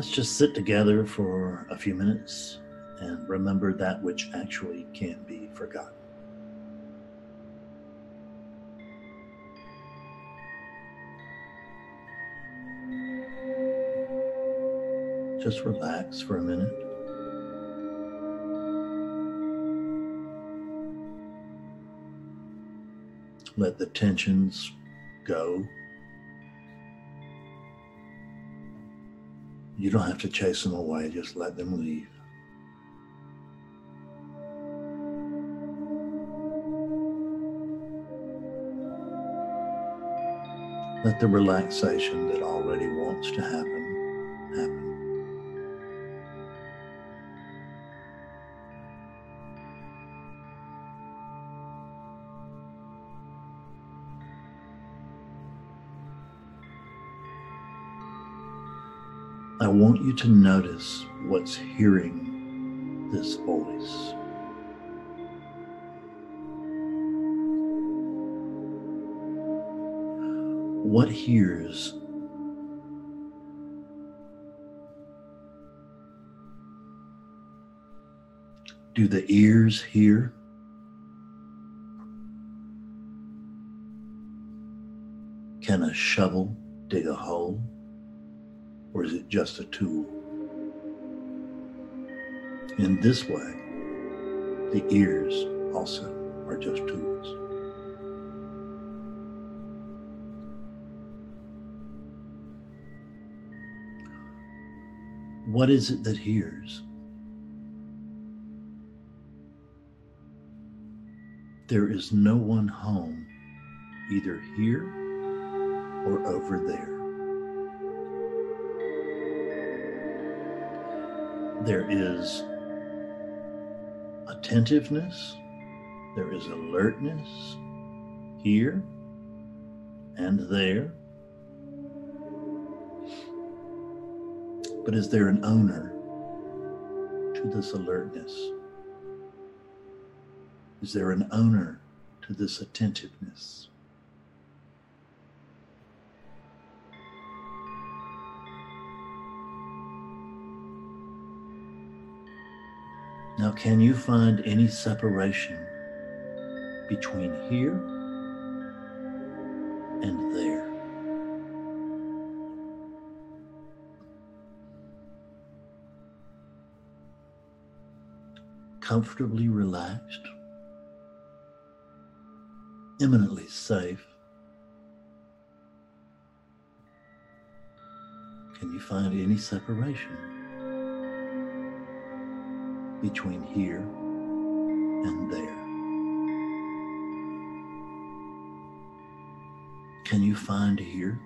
Let's just sit together for a few minutes and remember that which actually can be forgotten. Just relax for a minute. Let the tensions go. You don't have to chase them away, just let them leave. Let the relaxation that already wants to happen happen. Want you to notice what's hearing this voice. What hears Do the ears hear? Can a shovel dig a hole? Or is it just a tool? In this way, the ears also are just tools. What is it that hears? There is no one home, either here or over there. There is attentiveness, there is alertness here and there. But is there an owner to this alertness? Is there an owner to this attentiveness? Now, can you find any separation between here and there? Comfortably relaxed, eminently safe. Can you find any separation? Between here and there. Can you find here?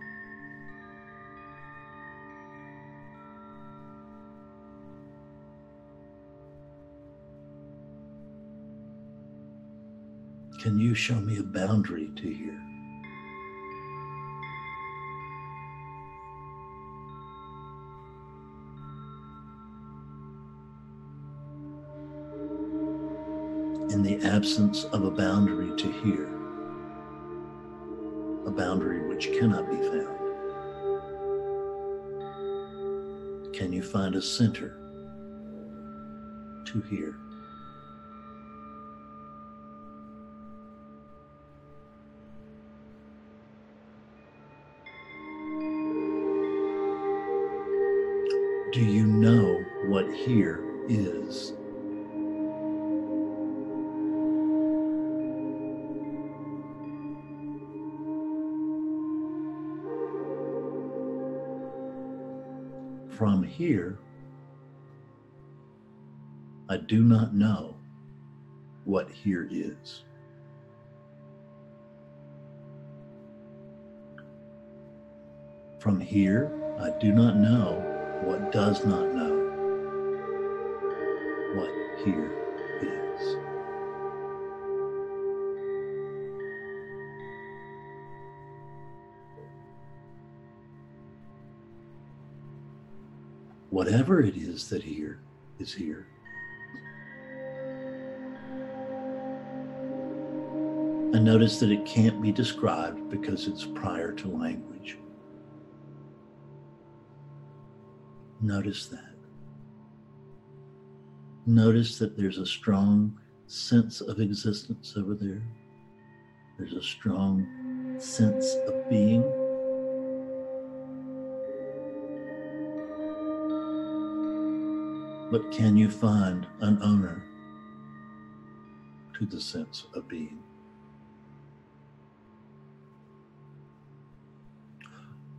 Can you show me a boundary to here? In the absence of a boundary to here, a boundary which cannot be found? Can you find a center to here? Do you know what here is? From here, I do not know what here is. From here, I do not know what does not know what here whatever it is that here is here. And notice that it can't be described because it's prior to language. Notice that. Notice that there's a strong sense of existence over there. There's a strong sense of being. But can you find an owner to the sense of being?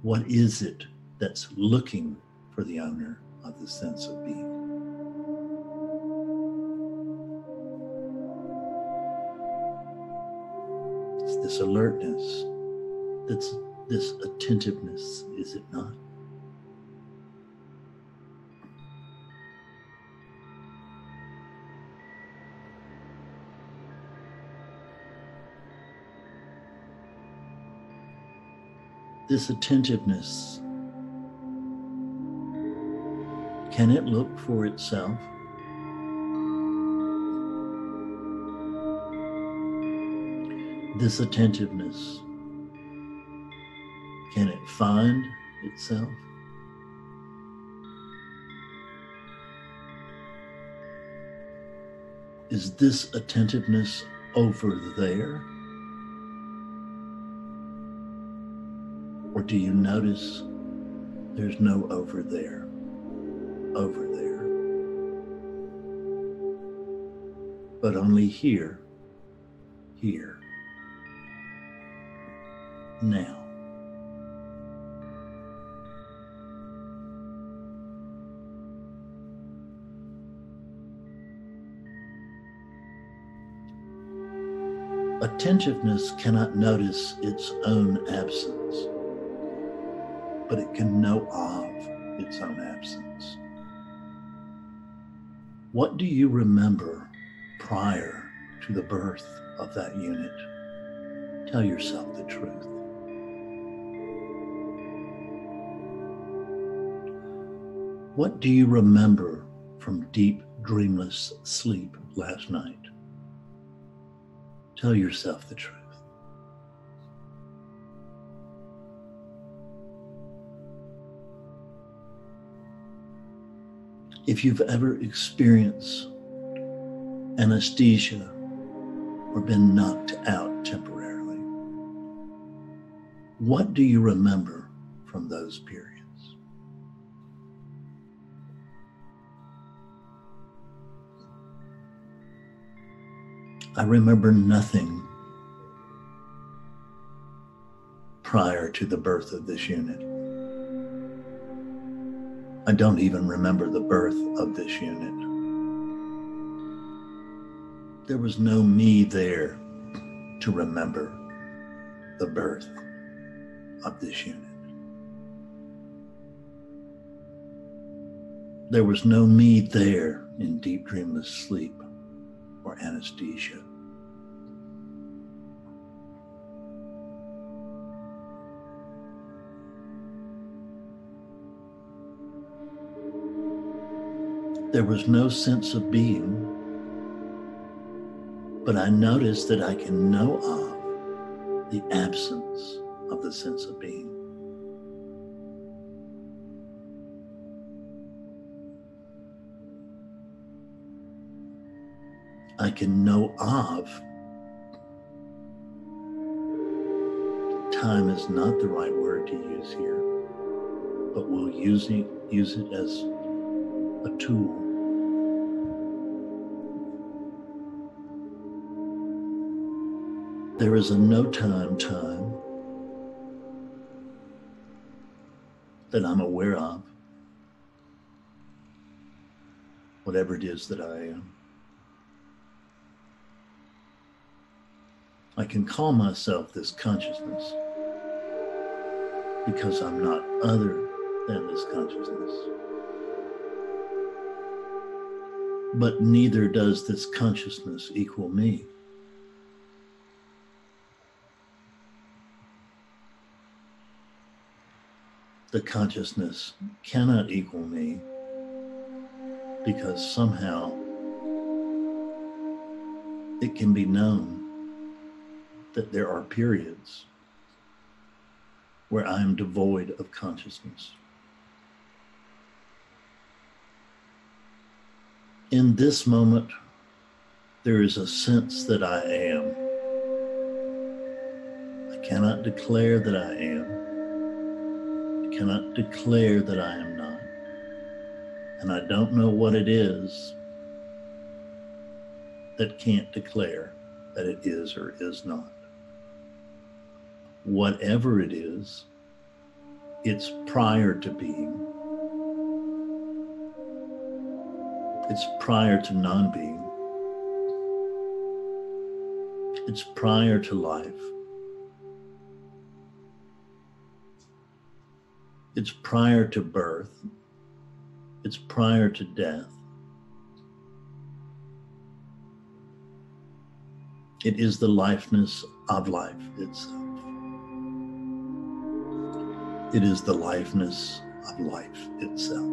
What is it that's looking for the owner of the sense of being? It's this alertness, that's this attentiveness, is it not? This attentiveness, can it look for itself? This attentiveness, can it find itself? Is this attentiveness over there? Or do you notice there's no over there? Over there. But only here, here, now. Attentiveness cannot notice its own absence but it can know of its own absence. What do you remember prior to the birth of that unit? Tell yourself the truth. What do you remember from deep, dreamless sleep last night? Tell yourself the truth. If you've ever experienced anesthesia or been knocked out temporarily, what do you remember from those periods? I remember nothing prior to the birth of this unit. I don't even remember the birth of this unit. There was no me there to remember the birth of this unit. There was no me there in deep dreamless sleep or anesthesia. There was no sense of being, but I noticed that I can know of the absence of the sense of being. I can know of. Time is not the right word to use here, but we'll use it, use it as a tool. There is a no time time that I'm aware of, whatever it is that I am. I can call myself this consciousness because I'm not other than this consciousness. But neither does this consciousness equal me. The consciousness cannot equal me because somehow it can be known that there are periods where I am devoid of consciousness. in this moment, there is a sense that I am. I cannot declare that I am. Cannot declare that I am not. And I don't know what it is that can't declare that it is or is not. Whatever it is, it's prior to being. It's prior to non being. It's prior to life. It's prior to birth. It's prior to death. It is the lifeness of life itself. It is the lifeness of life itself.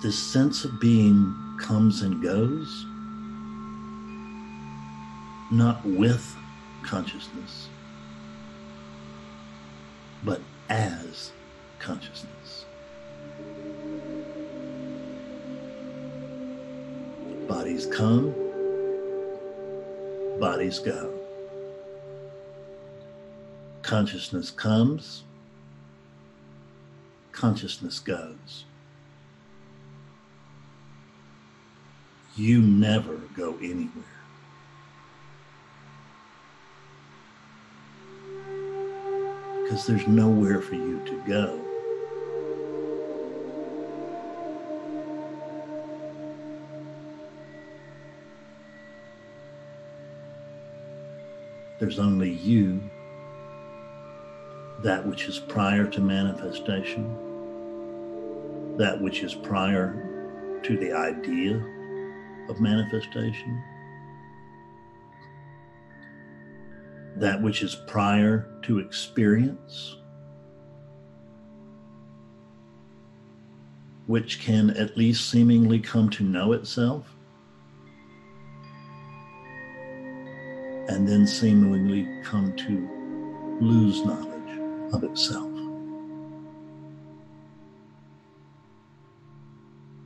This sense of being comes and goes, not with consciousness, but as consciousness. Bodies come, bodies go. Consciousness comes, consciousness goes. You never go anywhere. Because there's nowhere for you to go. There's only you, that which is prior to manifestation, that which is prior to the idea of manifestation, that which is prior to experience, which can at least seemingly come to know itself. and then seemingly come to lose knowledge of itself.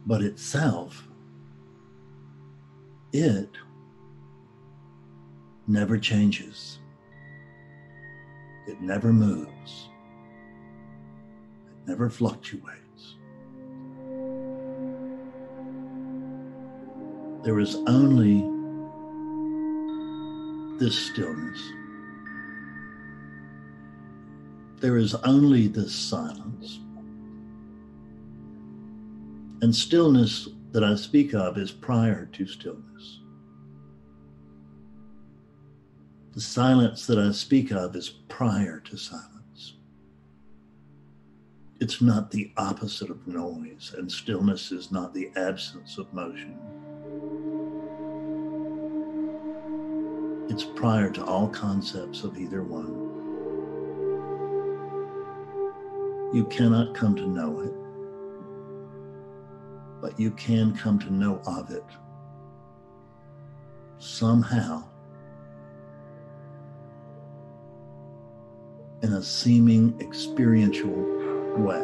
But itself, it never changes. It never moves. It never fluctuates. There is only this stillness. There is only this silence. And stillness that I speak of is prior to stillness. The silence that I speak of is prior to silence. It's not the opposite of noise, and stillness is not the absence of motion. It's prior to all concepts of either one. You cannot come to know it, but you can come to know of it somehow in a seeming experiential way.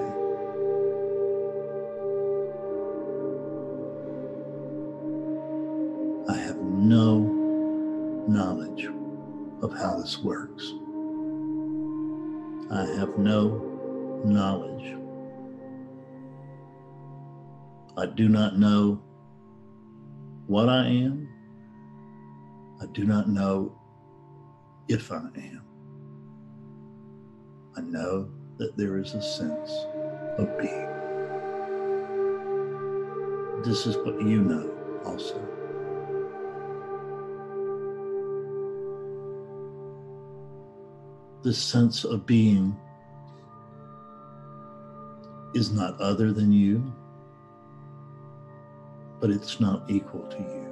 I have no knowledge of how this works. I have no knowledge. I do not know what I am. I do not know if I am. I know that there is a sense of being. This is what you know also. this sense of being is not other than you, but it's not equal to you.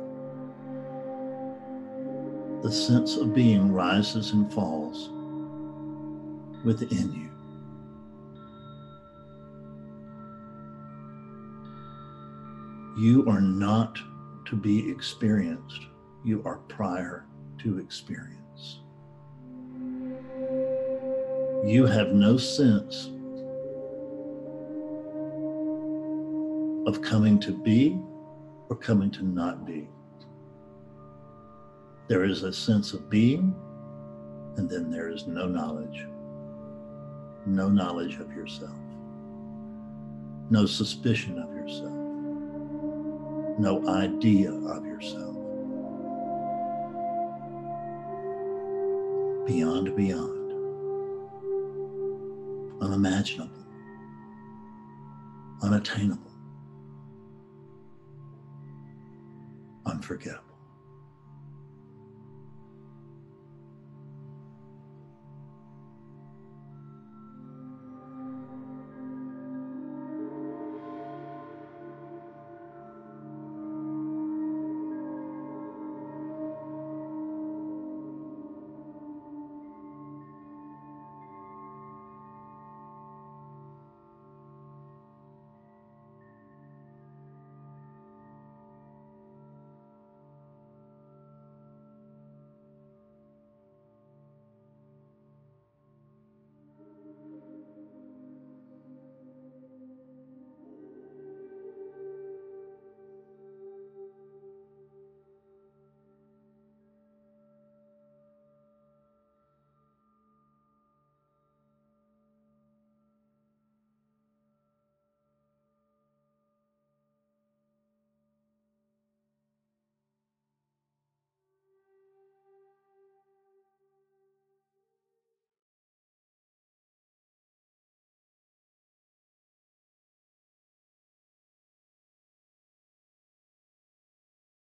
The sense of being rises and falls within you. You are not to be experienced, you are prior to experience. you have no sense of coming to be or coming to not be. There is a sense of being, and then there is no knowledge. No knowledge of yourself. No suspicion of yourself. No idea of yourself. Beyond, beyond. Unimaginable. Unattainable. Unforgettable.